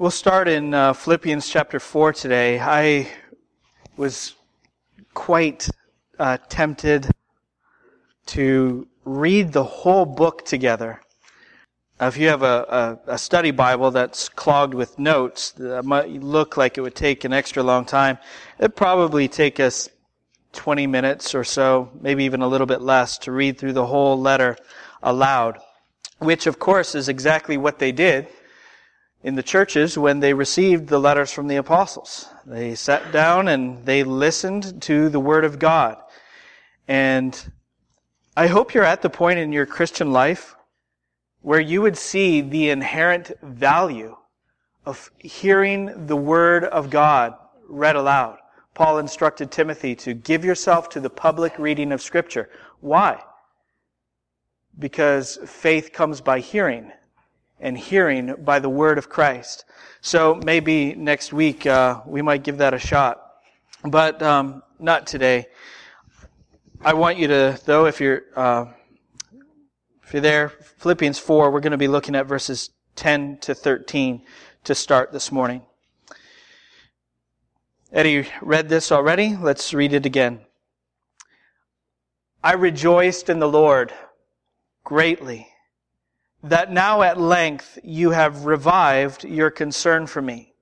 We'll start in uh, Philippians chapter 4 today. I was quite uh, tempted to read the whole book together. If you have a, a, a, study Bible that's clogged with notes, that might look like it would take an extra long time. It'd probably take us 20 minutes or so, maybe even a little bit less, to read through the whole letter aloud, which of course is exactly what they did in the churches when they received the letters from the apostles. They sat down and they listened to the Word of God. And I hope you're at the point in your Christian life where you would see the inherent value of hearing the Word of God read aloud. Paul instructed Timothy to give yourself to the public reading of Scripture. Why? Because faith comes by hearing, and hearing by the word of Christ. So maybe next week uh, we might give that a shot, but um, not today. I want you to, though, if you're uh, if you're there, Philippians four, we're going to be looking at verses ten to thirteen to start this morning. Eddie read this already. Let's read it again. I rejoiced in the Lord greatly that now at length you have revived your concern for me.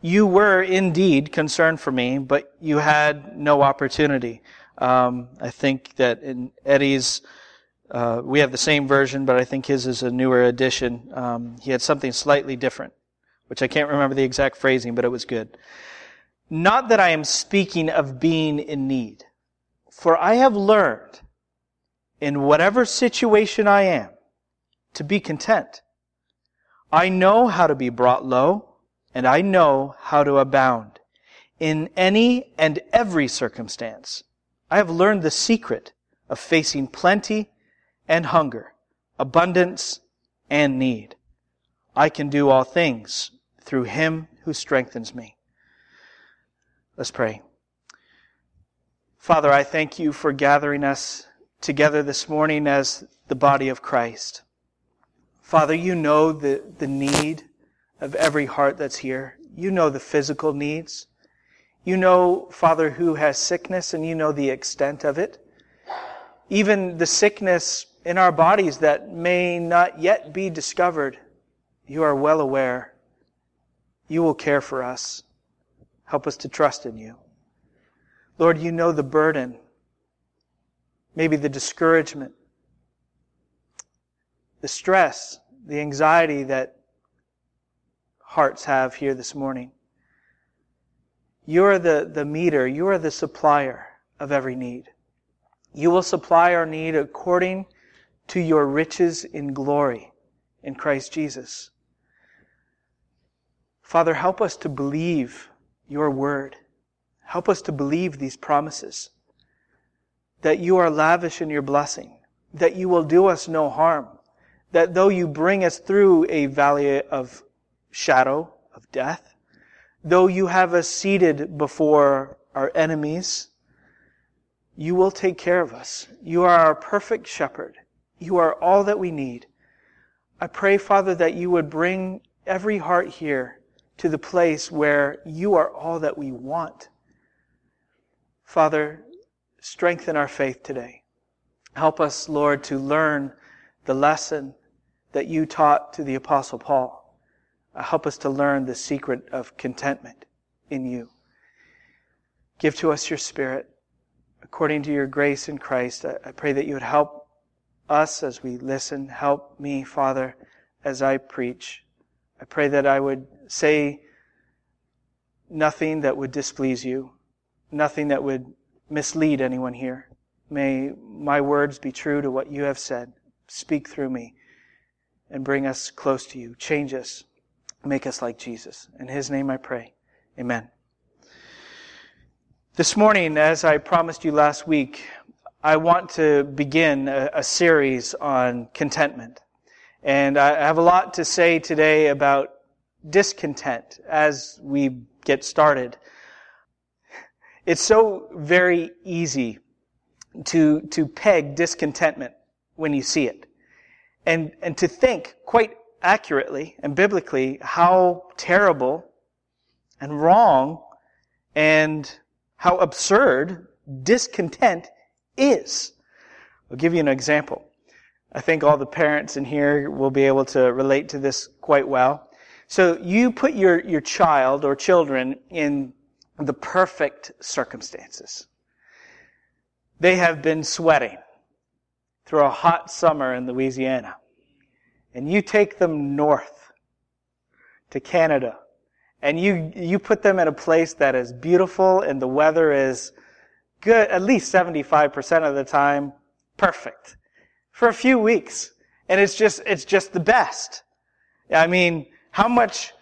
You were indeed concerned for me, but you had no opportunity. Um, I think that in Eddie's, uh, we have the same version, but I think his is a newer edition. Um, he had something slightly different, which I can't remember the exact phrasing, but it was good. Not that I am speaking of being in need, for I have learned in whatever situation I am to be content. I know how to be brought low, and I know how to abound. In any and every circumstance, I have learned the secret of facing plenty and hunger, abundance and need. I can do all things through him who strengthens me. Let's pray. Father, I thank you for gathering us together this morning as the body of Christ. Father, you know the, the need of every heart that's here. You know the physical needs. You know, Father, who has sickness and you know the extent of it. Even the sickness in our bodies that may not yet be discovered, you are well aware. You will care for us. Help us to trust in you. Lord, you know the burden, maybe the discouragement, the stress, the anxiety that hearts have here this morning. You are the, the meter, you are the supplier of every need. You will supply our need according to your riches in glory in Christ Jesus. Father, help us to believe your word. Help us to believe these promises. That you are lavish in your blessing. That you will do us no harm that though you bring us through a valley of shadow, of death, though you have us seated before our enemies, you will take care of us. You are our perfect shepherd. You are all that we need. I pray, Father, that you would bring every heart here to the place where you are all that we want. Father, strengthen our faith today. Help us, Lord, to learn the lesson that you taught to the Apostle Paul. Uh, help us to learn the secret of contentment in you. Give to us your Spirit according to your grace in Christ. I, I pray that you would help us as we listen. Help me, Father, as I preach. I pray that I would say nothing that would displease you, nothing that would mislead anyone here. May my words be true to what you have said. Speak through me and bring us close to you. Change us. Make us like Jesus. In His name I pray. Amen. This morning, as I promised you last week, I want to begin a, a series on contentment. And I have a lot to say today about discontent as we get started. It's so very easy to, to peg discontentment when you see it and, and to think quite accurately and biblically how terrible and wrong and how absurd discontent is. I'll give you an example. I think all the parents in here will be able to relate to this quite well. So you put your, your child or children in the perfect circumstances. They have been sweating through a hot summer in Louisiana. And you take them north to Canada. And you, you put them in a place that is beautiful and the weather is good, at least 75% of the time, perfect. For a few weeks. And it's just, it's just the best. I mean, how much,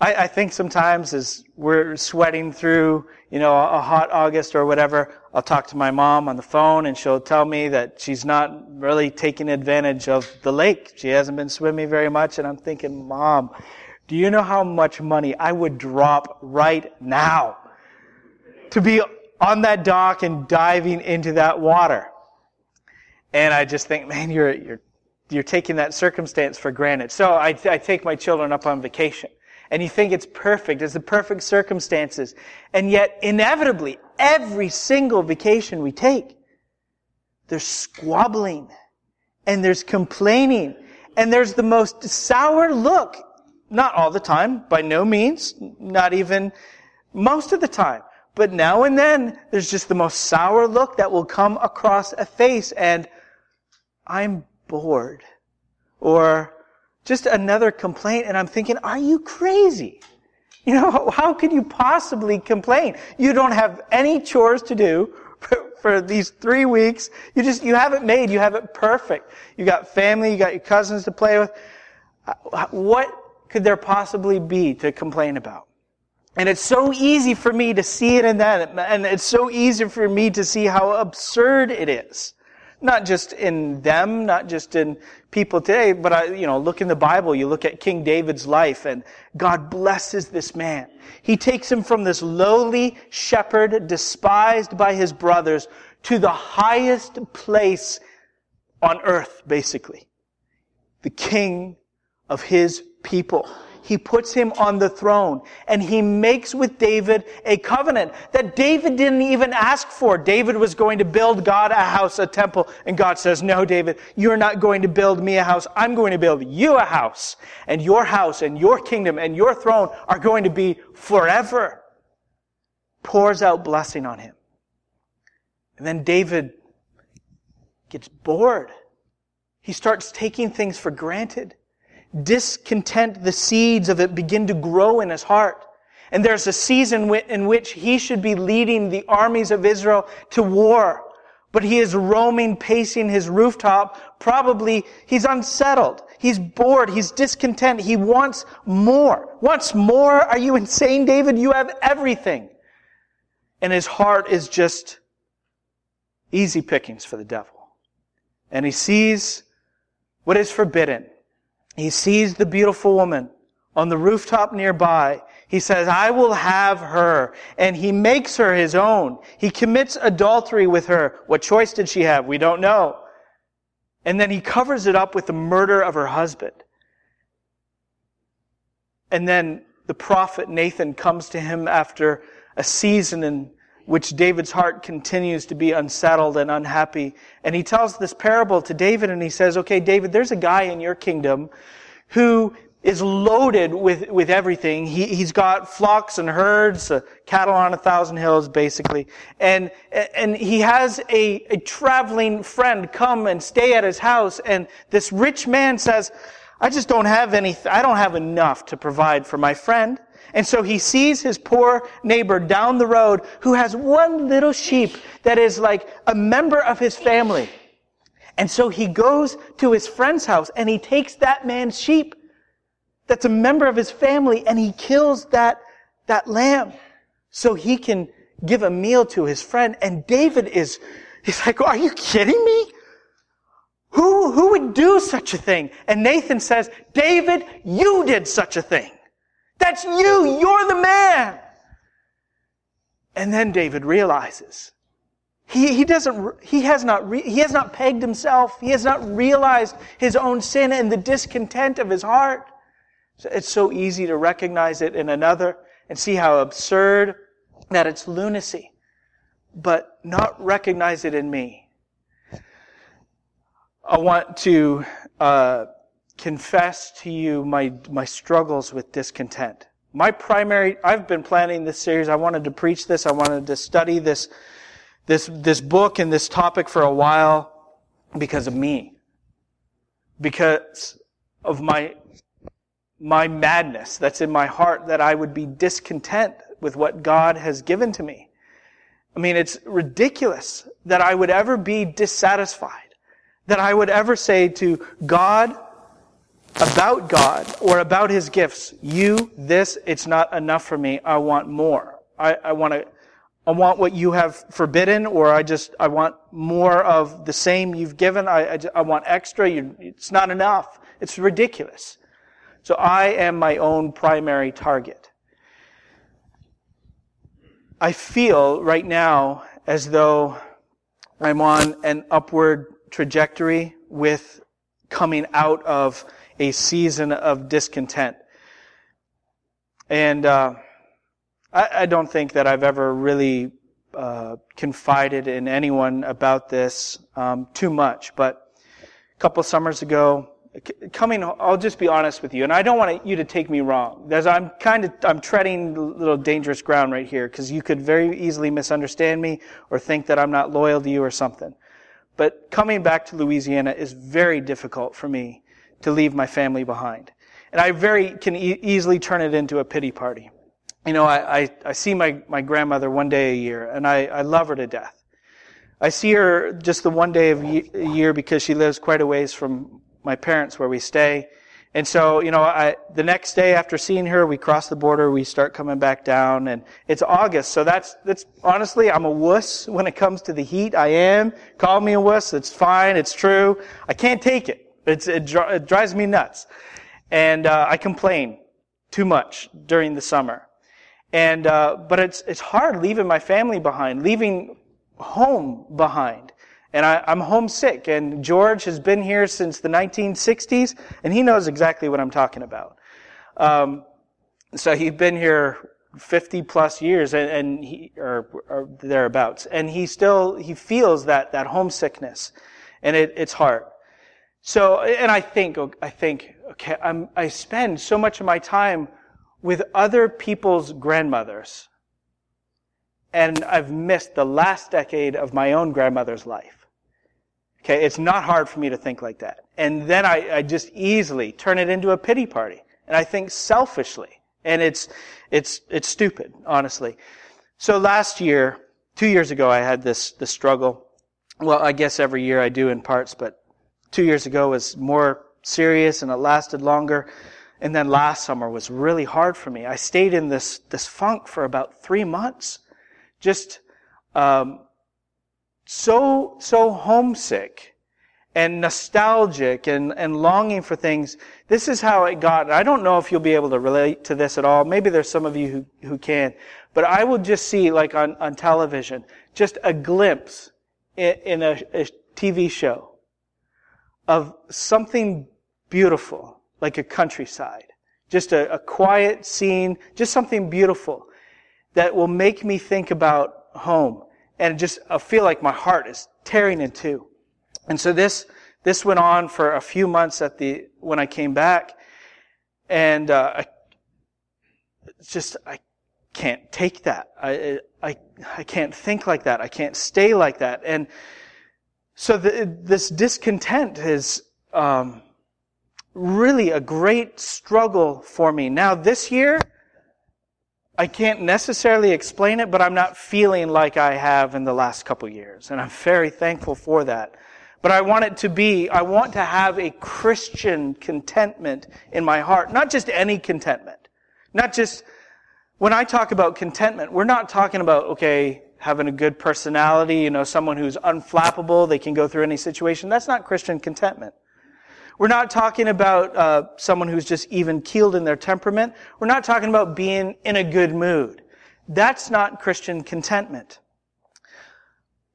I, I think sometimes as we're sweating through, you know, a hot August or whatever, I'll talk to my mom on the phone and she'll tell me that she's not really taking advantage of the lake. She hasn't been swimming very much and I'm thinking, mom, do you know how much money I would drop right now to be on that dock and diving into that water? And I just think, man, you're, you're, you're taking that circumstance for granted. So I, I take my children up on vacation. And you think it's perfect, it's the perfect circumstances. And yet, inevitably, every single vacation we take, there's squabbling, and there's complaining, and there's the most sour look. Not all the time, by no means, not even most of the time. But now and then, there's just the most sour look that will come across a face, and I'm bored. Or just another complaint, and I'm thinking, are you crazy? You know, how could you possibly complain? You don't have any chores to do for, for, these three weeks. You just, you have it made. You have it perfect. You got family, you got your cousins to play with. Uh, what could there possibly be to complain about? And it's so easy for me to see it in that, and it's so easy for me to see how absurd it is. Not just in them, not just in people today, but I, you know, look in the Bible, you look at King David's life and God blesses this man. He takes him from this lowly shepherd, despised by his brothers, to the highest place on earth, basically. The king of his people. He puts him on the throne and he makes with David a covenant that David didn't even ask for. David was going to build God a house, a temple, and God says, no, David, you're not going to build me a house. I'm going to build you a house and your house and your kingdom and your throne are going to be forever. Pours out blessing on him. And then David gets bored. He starts taking things for granted discontent, the seeds of it begin to grow in his heart. And there's a season in which he should be leading the armies of Israel to war. But he is roaming, pacing his rooftop. Probably he's unsettled. He's bored. He's discontent. He wants more. Wants more? Are you insane, David? You have everything. And his heart is just easy pickings for the devil. And he sees what is forbidden. He sees the beautiful woman on the rooftop nearby. He says, I will have her. And he makes her his own. He commits adultery with her. What choice did she have? We don't know. And then he covers it up with the murder of her husband. And then the prophet Nathan comes to him after a season in which David's heart continues to be unsettled and unhappy. And he tells this parable to David and he says, okay, David, there's a guy in your kingdom who is loaded with, with everything. He, he's got flocks and herds, uh, cattle on a thousand hills, basically. And, and he has a, a traveling friend come and stay at his house. And this rich man says, I just don't have any, I don't have enough to provide for my friend. And so he sees his poor neighbor down the road who has one little sheep that is like a member of his family. And so he goes to his friend's house and he takes that man's sheep that's a member of his family and he kills that, that lamb so he can give a meal to his friend. And David is, he's like, are you kidding me? Who, who would do such a thing? And Nathan says, David, you did such a thing. That's you. You're the man. And then David realizes he, he doesn't, he has not, re, he has not pegged himself. He has not realized his own sin and the discontent of his heart. It's so easy to recognize it in another and see how absurd that it's lunacy, but not recognize it in me. I want to uh, confess to you my my struggles with discontent. My primary, I've been planning this series. I wanted to preach this. I wanted to study this, this, this book and this topic for a while because of me. Because of my, my madness that's in my heart that I would be discontent with what God has given to me. I mean, it's ridiculous that I would ever be dissatisfied, that I would ever say to God, about God or about His gifts. You, this, it's not enough for me. I want more. I, I want to, I want what you have forbidden or I just, I want more of the same you've given. I, I, I want extra. You, it's not enough. It's ridiculous. So I am my own primary target. I feel right now as though I'm on an upward trajectory with coming out of a season of discontent. And uh, I, I, don't think that I've ever really uh, confided in anyone about this um, too much. But a couple summers ago, coming, I'll just be honest with you, and I don't want you to take me wrong. There's, I'm kind of, I'm treading a little dangerous ground right here because you could very easily misunderstand me or think that I'm not loyal to you or something. But coming back to Louisiana is very difficult for me to leave my family behind. And I very can e- easily turn it into a pity party. You know, I, I, I, see my, my grandmother one day a year, and I, I love her to death. I see her just the one day of a year because she lives quite a ways from my parents where we stay. And so, you know, I, the next day after seeing her, we cross the border, we start coming back down, and it's August. So that's, that's, honestly, I'm a wuss when it comes to the heat. I am. Call me a wuss. It's fine. It's true. I can't take it. It's, it, it drives me nuts. And uh, I complain too much during the summer. And, uh, but it's, it's hard leaving my family behind, leaving home behind. And I, I'm homesick. And George has been here since the 1960s, and he knows exactly what I'm talking about. Um, so he's been here 50 plus years, and, and he, or, or, thereabouts. And he still, he feels that, that homesickness. And it, it's hard. So, and I think, I think, okay, I'm, I spend so much of my time with other people's grandmothers. And I've missed the last decade of my own grandmother's life. Okay, it's not hard for me to think like that. And then I, I just easily turn it into a pity party. And I think selfishly. And it's, it's, it's stupid, honestly. So last year, two years ago, I had this, this struggle. Well, I guess every year I do in parts, but two years ago was more serious and it lasted longer. And then last summer was really hard for me. I stayed in this, this funk for about three months. Just, um, so, so homesick and nostalgic and, and longing for things. This is how it got. I don't know if you'll be able to relate to this at all. Maybe there's some of you who, who can. But I will just see, like on, on television, just a glimpse in, in a, a TV show of something beautiful, like a countryside. Just a, a quiet scene, just something beautiful that will make me think about home. And just I feel like my heart is tearing in two. And so this, this went on for a few months at the, when I came back. And, uh, I, just, I can't take that. I, I, I can't think like that. I can't stay like that. And, so the, this discontent is um, really a great struggle for me. Now, this year, I can't necessarily explain it, but I'm not feeling like I have in the last couple years. And I'm very thankful for that. But I want it to be, I want to have a Christian contentment in my heart. Not just any contentment. Not just, when I talk about contentment, we're not talking about, okay, having a good personality, you know, someone who's unflappable, they can go through any situation. That's not Christian contentment. We're not talking about uh, someone who's just even keeled in their temperament. We're not talking about being in a good mood. That's not Christian contentment.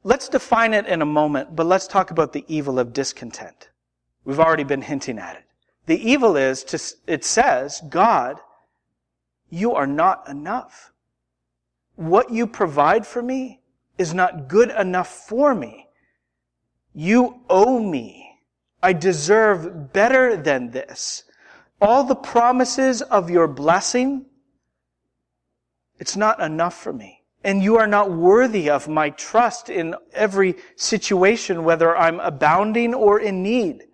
Let's define it in a moment, but let's talk about the evil of discontent. We've already been hinting at it. The evil is to, it says, God, you are not enough. What you provide for me is not good enough for me. You owe me. I deserve better than this. All the promises of your blessing, it's not enough for me. And you are not worthy of my trust in every situation, whether I'm abounding or in need.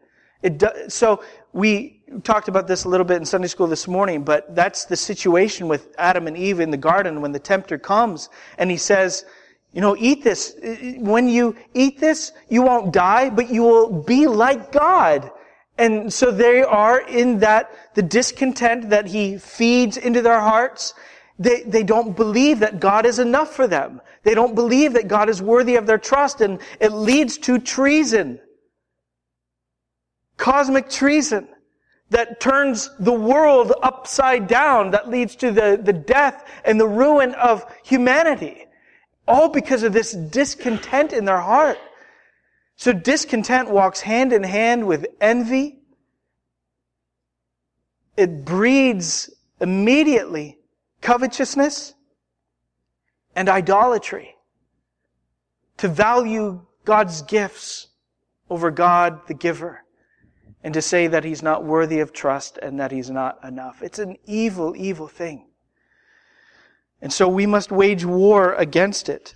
Do, so we talked about this a little bit in Sunday school this morning, but that's the situation with Adam and Eve in the garden when the tempter comes and he says, you know, eat this. When you eat this, you won't die, but you will be like God. And so they are in that, the discontent that he feeds into their hearts. They, they don't believe that God is enough for them. They don't believe that God is worthy of their trust and it leads to treason. Cosmic treason that turns the world upside down, that leads to the, the death and the ruin of humanity. All because of this discontent in their heart. So discontent walks hand in hand with envy. It breeds immediately covetousness and idolatry. To value God's gifts over God, the giver. And to say that He's not worthy of trust and that He's not enough. It's an evil, evil thing. And so we must wage war against it.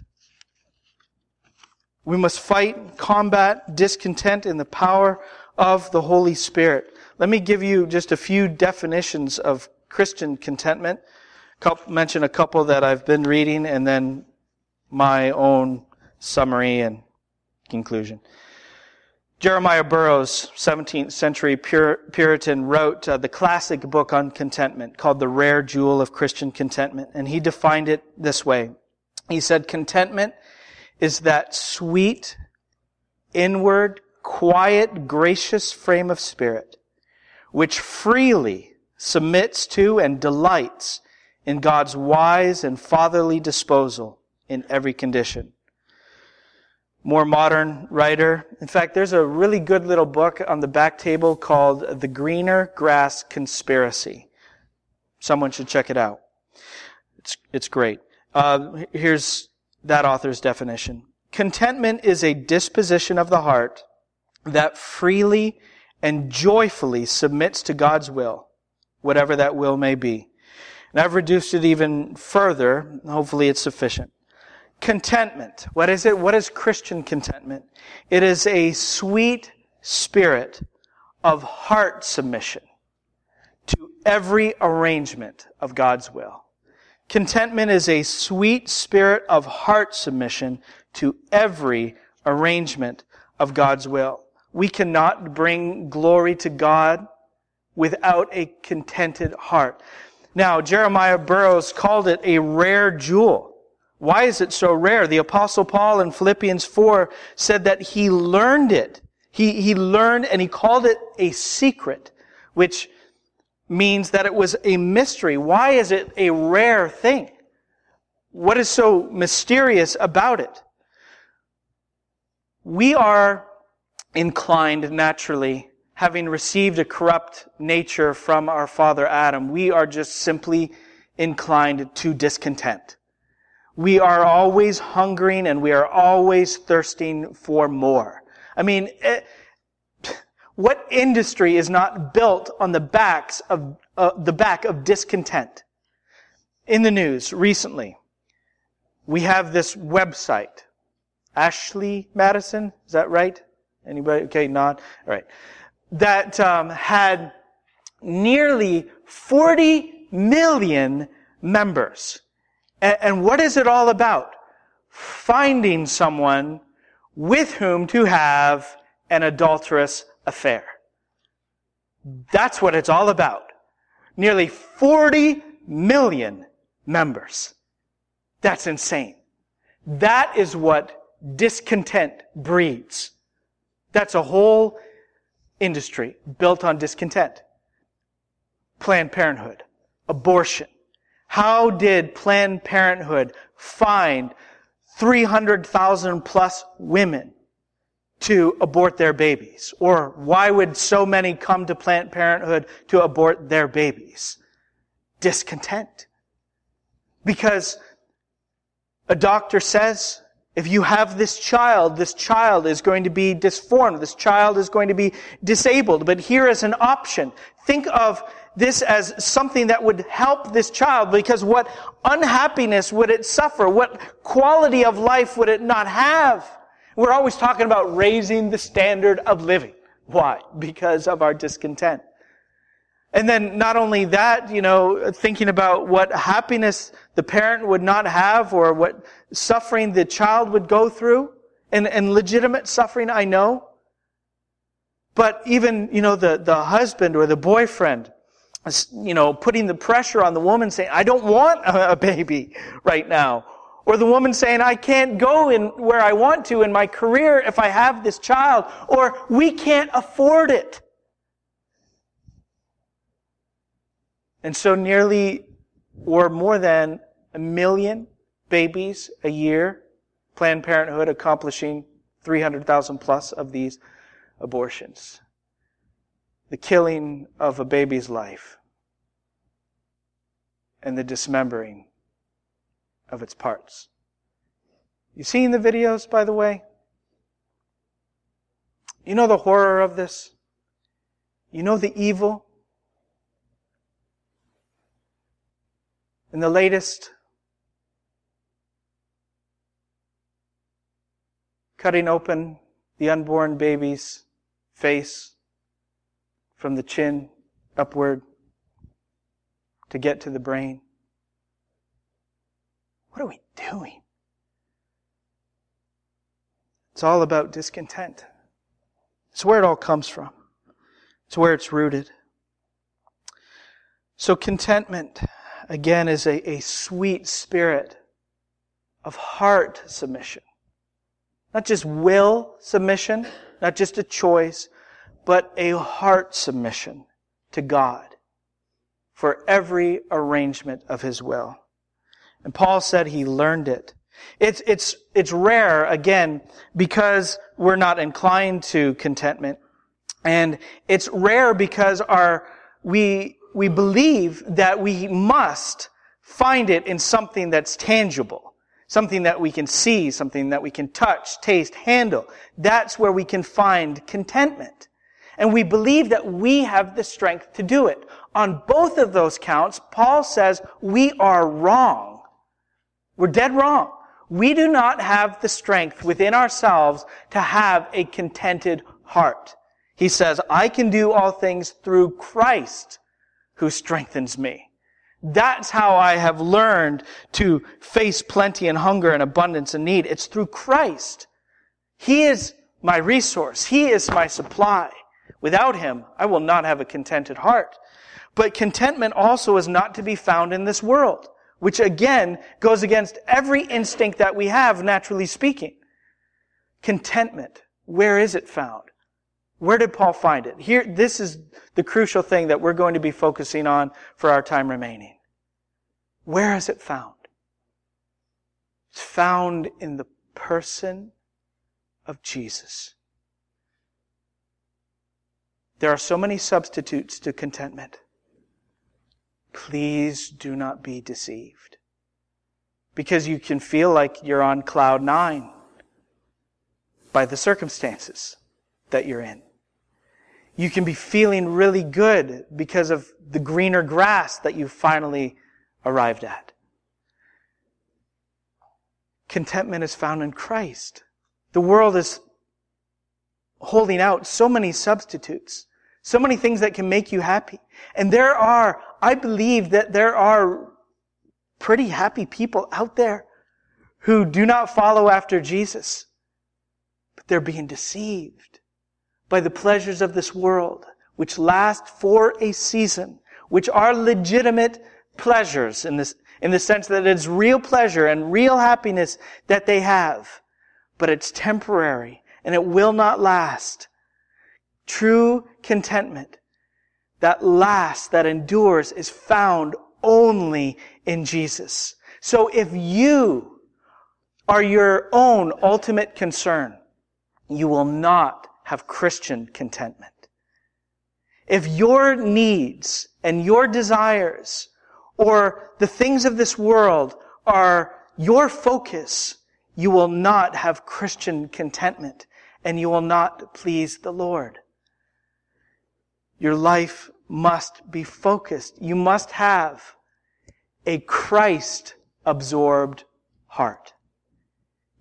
We must fight, combat discontent in the power of the Holy Spirit. Let me give you just a few definitions of Christian contentment. mention a couple that I've been reading and then my own summary and conclusion. Jeremiah Burroughs, 17th century Pur- Puritan, wrote uh, the classic book on contentment called The Rare Jewel of Christian Contentment, and he defined it this way. He said, contentment is that sweet, inward, quiet, gracious frame of spirit, which freely submits to and delights in God's wise and fatherly disposal in every condition more modern writer. In fact, there's a really good little book on the back table called The Greener Grass Conspiracy. Someone should check it out. It's, it's great. Uh, here's that author's definition. Contentment is a disposition of the heart that freely and joyfully submits to God's will, whatever that will may be. And I've reduced it even further. Hopefully it's sufficient. Contentment. What is it? What is Christian contentment? It is a sweet spirit of heart submission to every arrangement of God's will. Contentment is a sweet spirit of heart submission to every arrangement of God's will. We cannot bring glory to God without a contented heart. Now, Jeremiah Burroughs called it a rare jewel. Why is it so rare? The apostle Paul in Philippians 4 said that he learned it. He, he learned and he called it a secret, which means that it was a mystery. Why is it a rare thing? What is so mysterious about it? We are inclined naturally, having received a corrupt nature from our father Adam, we are just simply inclined to discontent. We are always hungering and we are always thirsting for more. I mean, it, what industry is not built on the backs of uh, the back of discontent? In the news recently, we have this website, Ashley Madison. Is that right? Anybody? Okay, not all right. That um, had nearly 40 million members. And, what is it all about? Finding someone with whom to have an adulterous affair. That's what it's all about. Nearly 40 million members. That's insane. That is what discontent breeds. That's a whole industry built on discontent. Planned Parenthood, abortion, how did Planned Parenthood find 300,000 plus women to abort their babies? Or why would so many come to Planned Parenthood to abort their babies? Discontent. Because a doctor says, if you have this child, this child is going to be disformed. This child is going to be disabled. But here is an option. Think of this as something that would help this child because what unhappiness would it suffer? What quality of life would it not have? We're always talking about raising the standard of living. Why? Because of our discontent. And then not only that, you know, thinking about what happiness the parent would not have or what suffering the child would go through and, and legitimate suffering, I know. But even, you know, the, the husband or the boyfriend, you know, putting the pressure on the woman saying, I don't want a baby right now. Or the woman saying, I can't go in where I want to in my career if I have this child. Or we can't afford it. And so nearly or more than a million babies a year, Planned Parenthood accomplishing 300,000 plus of these abortions. The killing of a baby's life and the dismembering of its parts. You seen the videos, by the way? You know the horror of this? You know the evil? In the latest, cutting open the unborn baby's face from the chin upward to get to the brain. What are we doing? It's all about discontent. It's where it all comes from. It's where it's rooted. So contentment, again, is a, a sweet spirit of heart submission. Not just will submission, not just a choice, but a heart submission to God for every arrangement of His will. And Paul said he learned it. It's, it's, it's rare, again, because we're not inclined to contentment. And it's rare because our, we, we believe that we must find it in something that's tangible. Something that we can see, something that we can touch, taste, handle. That's where we can find contentment. And we believe that we have the strength to do it. On both of those counts, Paul says we are wrong. We're dead wrong. We do not have the strength within ourselves to have a contented heart. He says, I can do all things through Christ who strengthens me. That's how I have learned to face plenty and hunger and abundance and need. It's through Christ. He is my resource. He is my supply. Without Him, I will not have a contented heart. But contentment also is not to be found in this world which again goes against every instinct that we have, naturally speaking. Contentment. Where is it found? Where did Paul find it? Here, this is the crucial thing that we're going to be focusing on for our time remaining. Where is it found? It's found in the person of Jesus. There are so many substitutes to contentment. Please do not be deceived. Because you can feel like you're on cloud nine by the circumstances that you're in. You can be feeling really good because of the greener grass that you finally arrived at. Contentment is found in Christ. The world is holding out so many substitutes, so many things that can make you happy. And there are I believe that there are pretty happy people out there who do not follow after Jesus, but they're being deceived by the pleasures of this world, which last for a season, which are legitimate pleasures in this, in the sense that it's real pleasure and real happiness that they have, but it's temporary and it will not last. True contentment that lasts, that endures, is found only in Jesus. So if you are your own ultimate concern, you will not have Christian contentment. If your needs and your desires or the things of this world are your focus, you will not have Christian contentment and you will not please the Lord. Your life must be focused. You must have a Christ absorbed heart.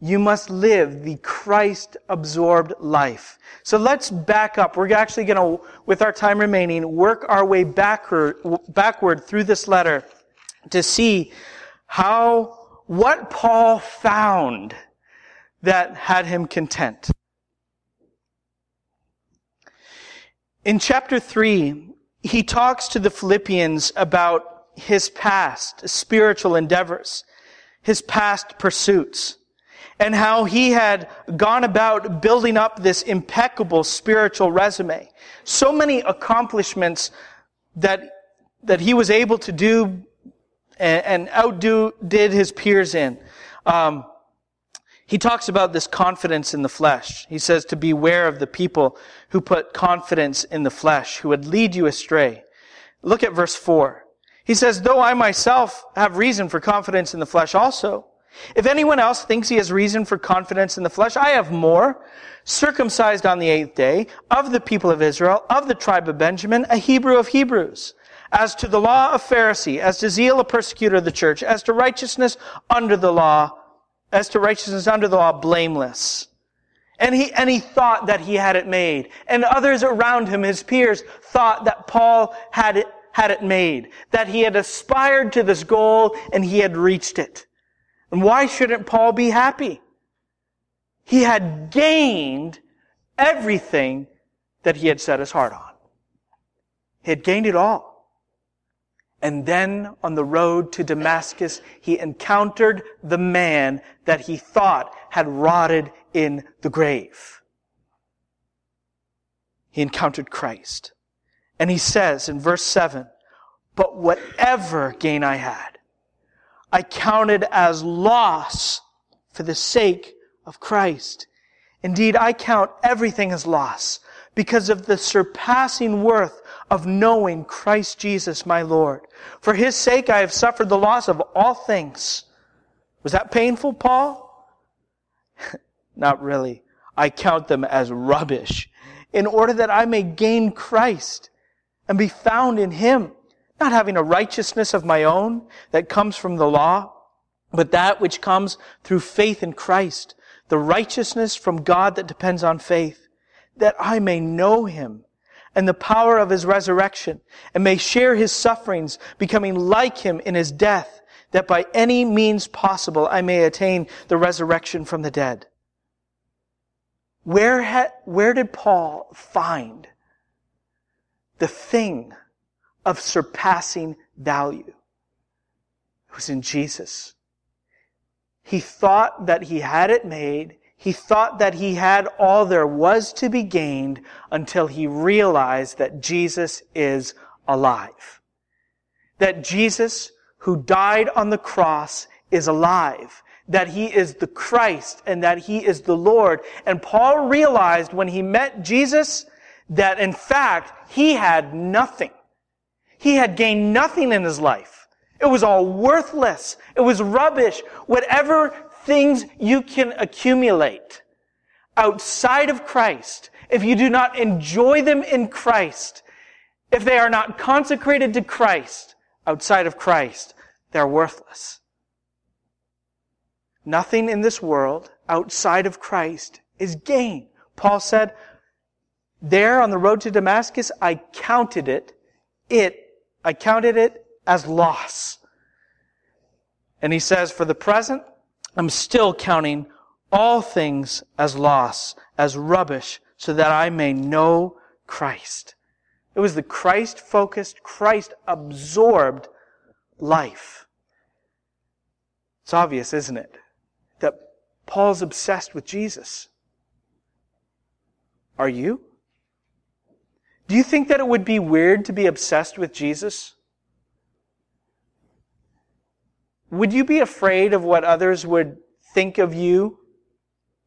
You must live the Christ absorbed life. So let's back up. We're actually going to, with our time remaining, work our way backward, backward through this letter to see how, what Paul found that had him content. In chapter 3, he talks to the Philippians about his past spiritual endeavors, his past pursuits and how he had gone about building up this impeccable spiritual resume. So many accomplishments that, that he was able to do and, and outdo did his peers in. Um, he talks about this confidence in the flesh. He says to beware of the people who put confidence in the flesh, who would lead you astray. Look at verse 4. He says, though I myself have reason for confidence in the flesh also, if anyone else thinks he has reason for confidence in the flesh, I have more. Circumcised on the eighth day, of the people of Israel, of the tribe of Benjamin, a Hebrew of Hebrews. As to the law of Pharisee, as to zeal a persecutor of the church, as to righteousness under the law, as to righteousness under the law, blameless. And he, and he thought that he had it made. And others around him, his peers, thought that Paul had it, had it made. That he had aspired to this goal and he had reached it. And why shouldn't Paul be happy? He had gained everything that he had set his heart on. He had gained it all. And then on the road to Damascus, he encountered the man that he thought had rotted in the grave. He encountered Christ. And he says in verse 7, But whatever gain I had, I counted as loss for the sake of Christ. Indeed, I count everything as loss because of the surpassing worth of knowing Christ Jesus my Lord. For his sake I have suffered the loss of all things. Was that painful, Paul? Not really. I count them as rubbish in order that I may gain Christ and be found in him not having a righteousness of my own that comes from the law, but that which comes through faith in Christ, the righteousness from God that depends on faith, that I may know him and the power of his resurrection and may share his sufferings, becoming like him in his death, that by any means possible I may attain the resurrection from the dead. Where, where did Paul find the thing of surpassing value. It was in Jesus. He thought that he had it made. He thought that he had all there was to be gained until he realized that Jesus is alive. That Jesus, who died on the cross, is alive. That he is the Christ and that he is the Lord. And Paul realized when he met Jesus that in fact he had nothing. He had gained nothing in his life. It was all worthless. It was rubbish. Whatever things you can accumulate outside of Christ, if you do not enjoy them in Christ, if they are not consecrated to Christ outside of Christ, they're worthless. Nothing in this world outside of Christ is gain. Paul said, there on the road to Damascus, I counted it, it I counted it as loss. And he says, for the present, I'm still counting all things as loss, as rubbish, so that I may know Christ. It was the Christ focused, Christ absorbed life. It's obvious, isn't it? That Paul's obsessed with Jesus. Are you? Do you think that it would be weird to be obsessed with Jesus? Would you be afraid of what others would think of you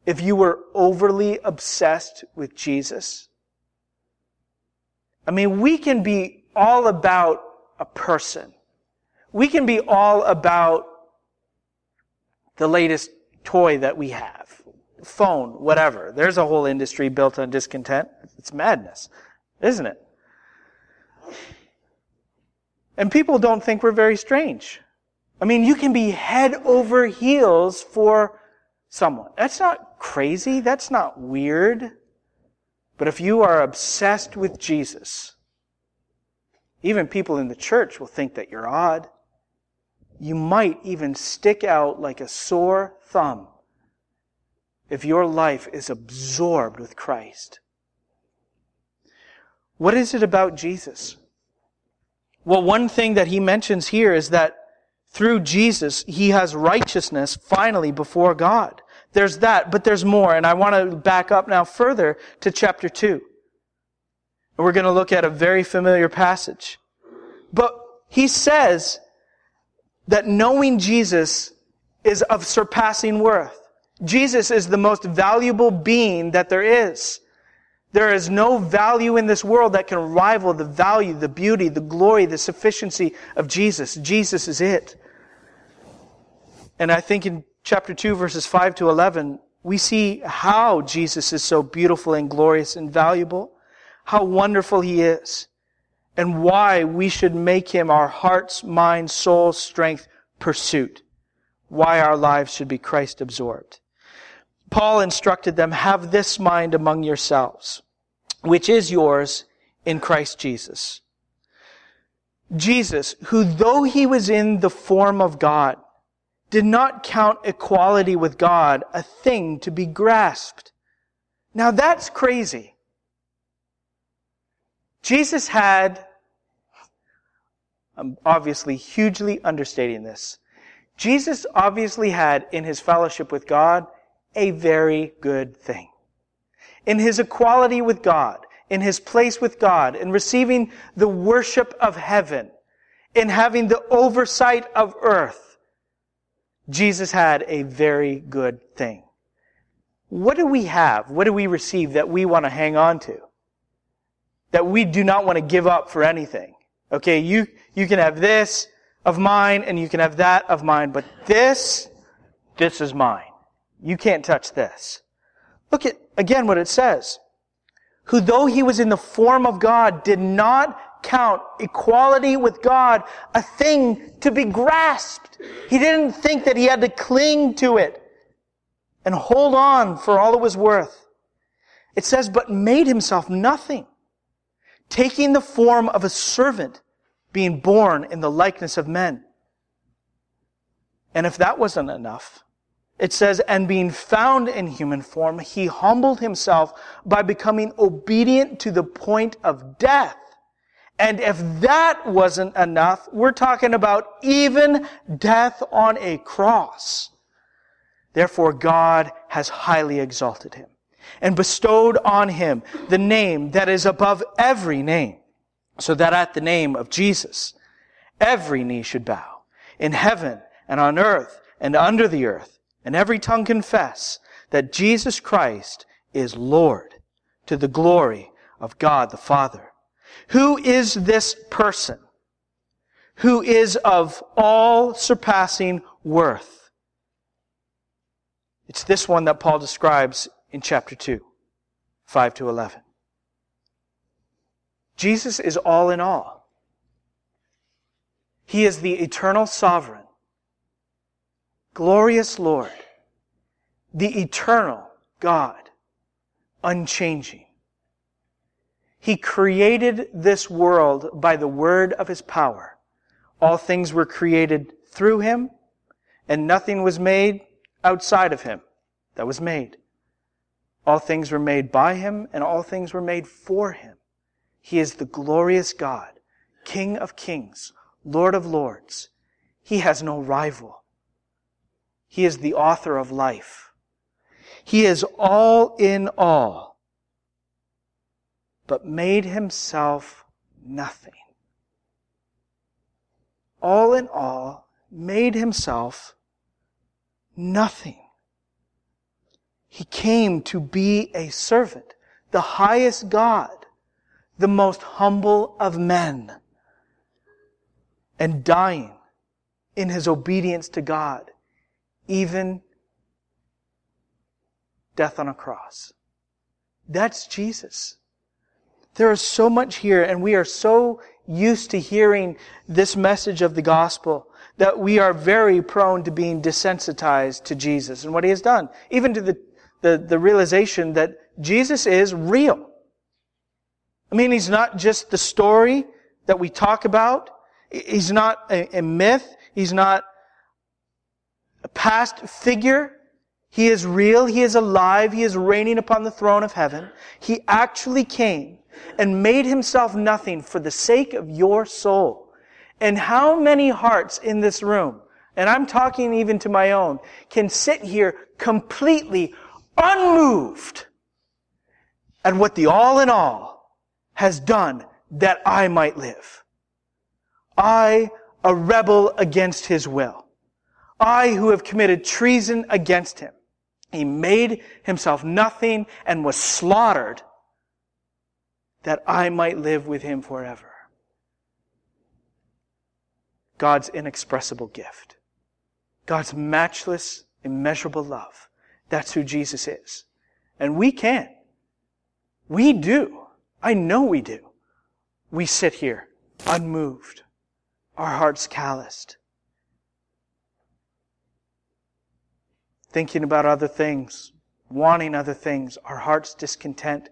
if you were overly obsessed with Jesus? I mean, we can be all about a person. We can be all about the latest toy that we have. Phone, whatever. There's a whole industry built on discontent. It's madness, isn't it? And people don't think we're very strange. I mean, you can be head over heels for someone. That's not crazy. That's not weird. But if you are obsessed with Jesus, even people in the church will think that you're odd. You might even stick out like a sore thumb if your life is absorbed with Christ. What is it about Jesus? Well, one thing that he mentions here is that through Jesus, he has righteousness finally before God. There's that, but there's more. And I want to back up now further to chapter 2. And we're going to look at a very familiar passage. But he says that knowing Jesus is of surpassing worth. Jesus is the most valuable being that there is. There is no value in this world that can rival the value, the beauty, the glory, the sufficiency of Jesus. Jesus is it. And I think in chapter 2, verses 5 to 11, we see how Jesus is so beautiful and glorious and valuable, how wonderful he is, and why we should make him our heart's, mind, soul, strength pursuit. Why our lives should be Christ absorbed. Paul instructed them, have this mind among yourselves, which is yours in Christ Jesus. Jesus, who though he was in the form of God, did not count equality with God a thing to be grasped. Now that's crazy. Jesus had, I'm obviously hugely understating this. Jesus obviously had in his fellowship with God a very good thing. In his equality with God, in his place with God, in receiving the worship of heaven, in having the oversight of earth, Jesus had a very good thing. What do we have? What do we receive that we want to hang on to? That we do not want to give up for anything. Okay, you, you can have this of mine and you can have that of mine, but this, this is mine. You can't touch this. Look at, again, what it says. Who though he was in the form of God did not count equality with God a thing to be grasped. He didn't think that he had to cling to it and hold on for all it was worth. It says, but made himself nothing, taking the form of a servant, being born in the likeness of men. And if that wasn't enough, it says, and being found in human form, he humbled himself by becoming obedient to the point of death. And if that wasn't enough, we're talking about even death on a cross. Therefore, God has highly exalted him and bestowed on him the name that is above every name, so that at the name of Jesus, every knee should bow in heaven and on earth and under the earth and every tongue confess that Jesus Christ is Lord to the glory of God the Father. Who is this person who is of all surpassing worth? It's this one that Paul describes in chapter 2, 5 to 11. Jesus is all in all. He is the eternal sovereign glorious Lord, the eternal God, unchanging. He created this world by the word of his power. All things were created through him, and nothing was made outside of him that was made. All things were made by him, and all things were made for him. He is the glorious God, King of kings, Lord of lords. He has no rival. He is the author of life. He is all in all, but made himself nothing. All in all, made himself nothing. He came to be a servant, the highest God, the most humble of men, and dying in his obedience to God, even death on a cross. That's Jesus. There is so much here, and we are so used to hearing this message of the gospel that we are very prone to being desensitized to Jesus and what he has done. Even to the, the, the realization that Jesus is real. I mean, he's not just the story that we talk about. He's not a, a myth. He's not a past figure. He is real. He is alive. He is reigning upon the throne of heaven. He actually came and made himself nothing for the sake of your soul. And how many hearts in this room, and I'm talking even to my own, can sit here completely unmoved at what the all in all has done that I might live? I, a rebel against his will. I who have committed treason against him. He made himself nothing and was slaughtered that I might live with him forever. God's inexpressible gift. God's matchless, immeasurable love. That's who Jesus is. And we can. We do. I know we do. We sit here unmoved, our hearts calloused, thinking about other things, wanting other things, our hearts discontent,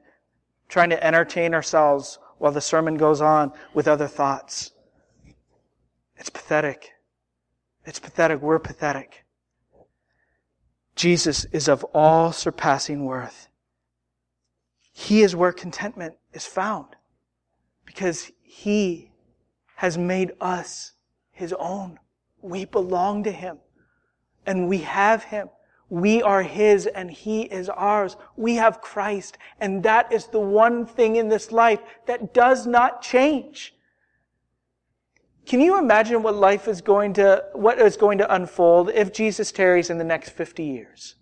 trying to entertain ourselves while the sermon goes on with other thoughts. It's pathetic. It's pathetic. We're pathetic. Jesus is of all surpassing worth. He is where contentment is found because He has made us His own. We belong to Him and we have Him. We are His and He is ours. We have Christ and that is the one thing in this life that does not change. Can you imagine what life is going to, what is going to unfold if Jesus tarries in the next 50 years?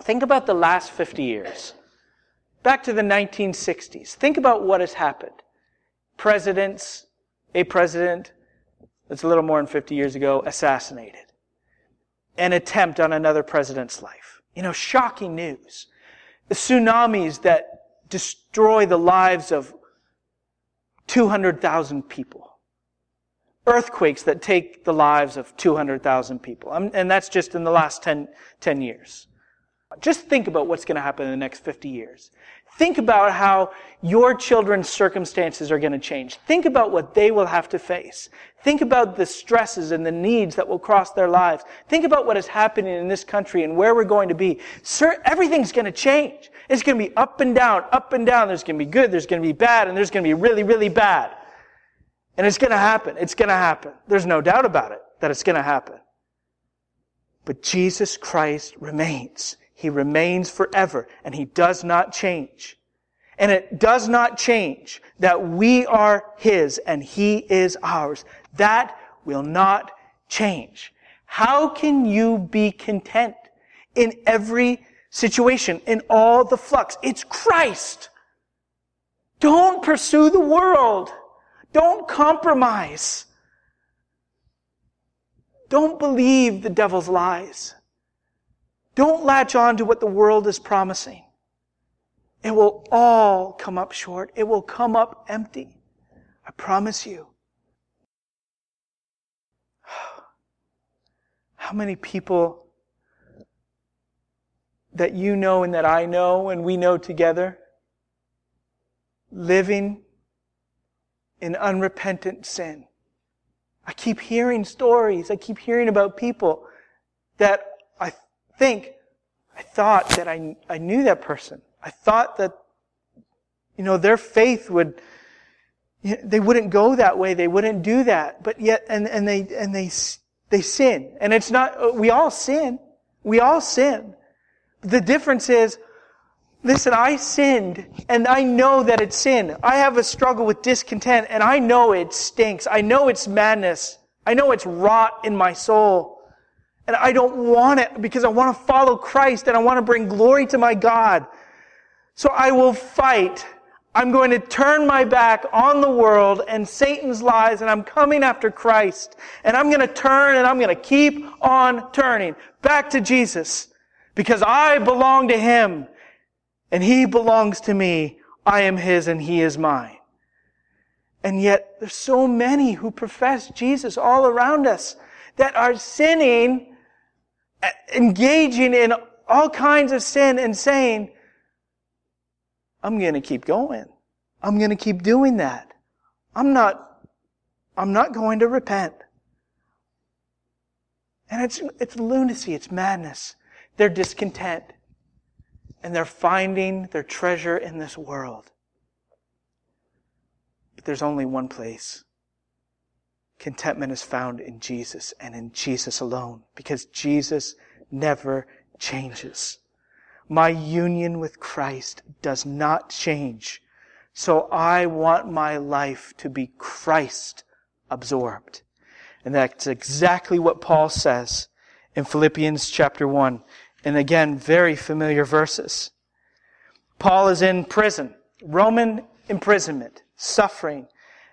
Think about the last 50 years. Back to the 1960s. Think about what has happened. Presidents, a president that's a little more than 50 years ago, assassinated an attempt on another president's life. You know, shocking news. The tsunamis that destroy the lives of 200,000 people. Earthquakes that take the lives of 200,000 people. Um, and that's just in the last 10, 10 years. Just think about what's going to happen in the next 50 years. Think about how your children's circumstances are going to change. Think about what they will have to face. Think about the stresses and the needs that will cross their lives. Think about what is happening in this country and where we're going to be. Sir, everything's going to change. It's going to be up and down, up and down. There's going to be good, there's going to be bad, and there's going to be really, really bad. And it's going to happen. It's going to happen. There's no doubt about it that it's going to happen. But Jesus Christ remains. He remains forever and he does not change. And it does not change that we are his and he is ours. That will not change. How can you be content in every situation, in all the flux? It's Christ. Don't pursue the world. Don't compromise. Don't believe the devil's lies. Don't latch on to what the world is promising. It will all come up short. It will come up empty. I promise you. How many people that you know and that I know and we know together living in unrepentant sin? I keep hearing stories. I keep hearing about people that I think, I thought that I, I knew that person. I thought that, you know, their faith would, they wouldn't go that way. They wouldn't do that. But yet, and, and they, and they, they sin. And it's not, we all sin. We all sin. The difference is, listen, I sinned and I know that it's sin. I have a struggle with discontent and I know it stinks. I know it's madness. I know it's rot in my soul. And I don't want it because I want to follow Christ and I want to bring glory to my God. So I will fight. I'm going to turn my back on the world and Satan's lies and I'm coming after Christ. And I'm going to turn and I'm going to keep on turning back to Jesus because I belong to Him and He belongs to me. I am His and He is mine. And yet there's so many who profess Jesus all around us that are sinning engaging in all kinds of sin and saying, I'm going to keep going. I'm going to keep doing that. I'm not, I'm not going to repent. And it's, it's lunacy. It's madness. They're discontent. And they're finding their treasure in this world. But there's only one place Contentment is found in Jesus and in Jesus alone because Jesus never changes. My union with Christ does not change. So I want my life to be Christ absorbed. And that's exactly what Paul says in Philippians chapter 1. And again, very familiar verses. Paul is in prison, Roman imprisonment, suffering.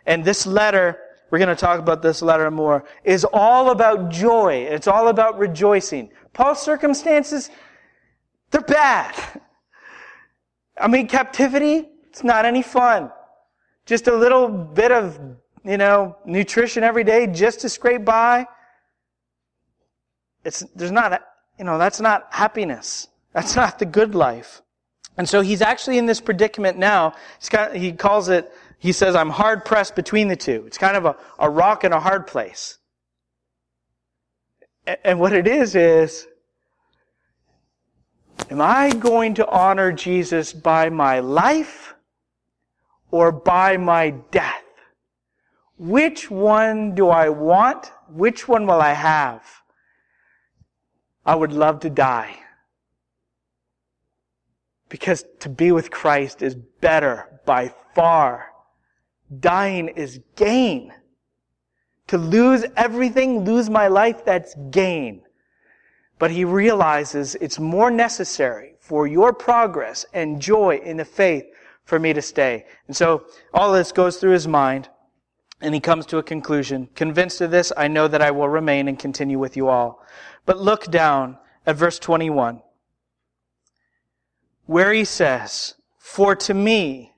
And this letter we're going to talk about this letter more, is all about joy. It's all about rejoicing. Paul's circumstances, they're bad. I mean, captivity, it's not any fun. Just a little bit of, you know, nutrition every day just to scrape by. It's, there's not, you know, that's not happiness. That's not the good life. And so he's actually in this predicament now. Got, he calls it he says, I'm hard pressed between the two. It's kind of a, a rock and a hard place. And what it is, is, am I going to honor Jesus by my life or by my death? Which one do I want? Which one will I have? I would love to die. Because to be with Christ is better by far Dying is gain. To lose everything, lose my life, that's gain. But he realizes it's more necessary for your progress and joy in the faith for me to stay. And so all this goes through his mind and he comes to a conclusion. Convinced of this, I know that I will remain and continue with you all. But look down at verse 21 where he says, For to me,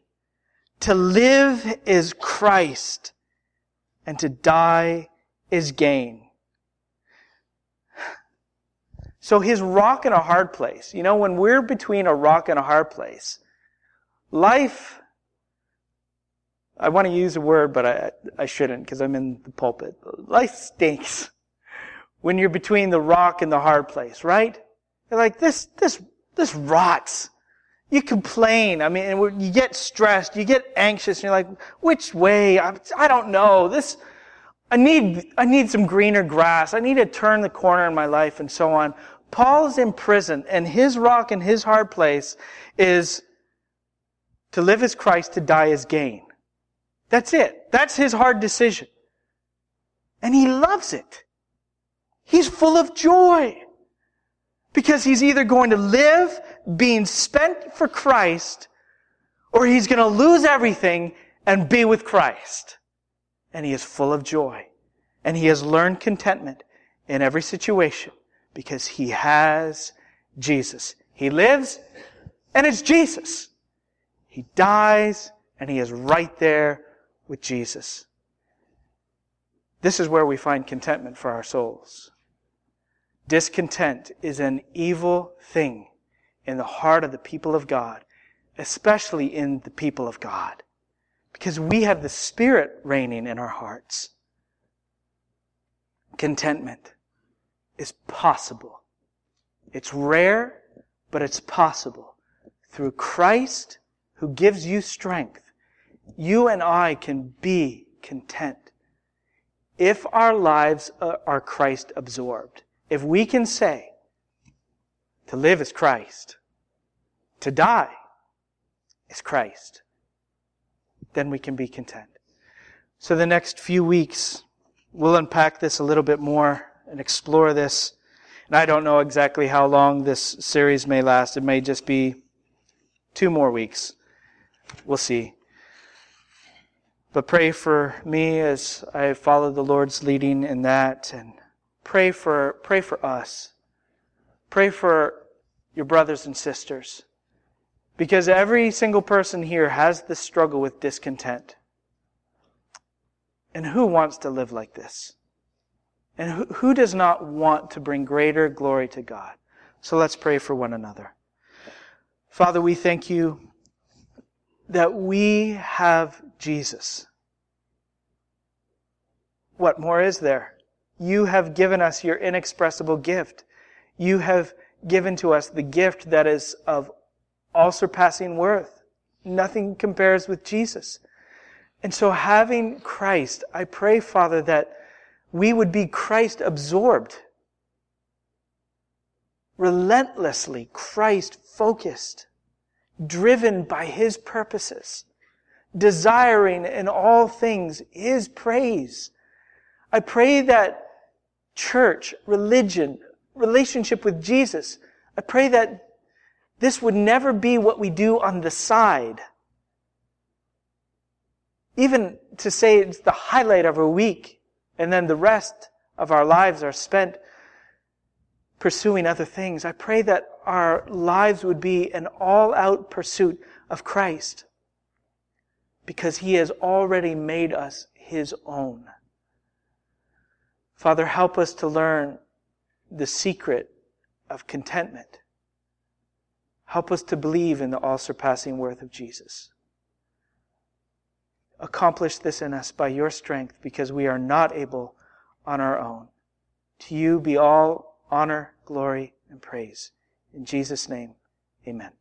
to live is Christ, and to die is gain. So his rock and a hard place. You know, when we're between a rock and a hard place, life, I want to use a word, but I, I shouldn't because I'm in the pulpit. Life stinks when you're between the rock and the hard place, right? You're like, this, this, this rots. You complain. I mean, you get stressed, you get anxious, and you're like, which way? I, I don't know. This, I need, I need some greener grass. I need to turn the corner in my life and so on. Paul's in prison and his rock and his hard place is to live as Christ, to die as gain. That's it. That's his hard decision. And he loves it. He's full of joy. Because he's either going to live being spent for Christ, or he's going to lose everything and be with Christ. And he is full of joy. And he has learned contentment in every situation because he has Jesus. He lives and it's Jesus. He dies and he is right there with Jesus. This is where we find contentment for our souls. Discontent is an evil thing in the heart of the people of God, especially in the people of God, because we have the Spirit reigning in our hearts. Contentment is possible. It's rare, but it's possible. Through Christ, who gives you strength, you and I can be content if our lives are Christ absorbed. If we can say, to live is Christ, to die is Christ, then we can be content. So the next few weeks, we'll unpack this a little bit more and explore this And I don't know exactly how long this series may last. It may just be two more weeks. We'll see. But pray for me as I follow the Lord's leading in that and pray for, pray for us. Pray for your brothers and sisters. Because every single person here has this struggle with discontent. And who wants to live like this? And who, who does not want to bring greater glory to God? So let's pray for one another. Father, we thank you that we have Jesus. What more is there? You have given us your inexpressible gift. You have given to us the gift that is of all surpassing worth. Nothing compares with Jesus. And so having Christ, I pray, Father, that we would be Christ absorbed, relentlessly Christ focused, driven by His purposes, desiring in all things His praise. I pray that church, religion, relationship with Jesus, I pray that this would never be what we do on the side. Even to say it's the highlight of our week, and then the rest of our lives are spent pursuing other things. I pray that our lives would be an all out pursuit of Christ because He has already made us His own. Father, help us to learn the secret of contentment. Help us to believe in the all surpassing worth of Jesus. Accomplish this in us by your strength because we are not able on our own. To you be all honor, glory, and praise. In Jesus' name, amen.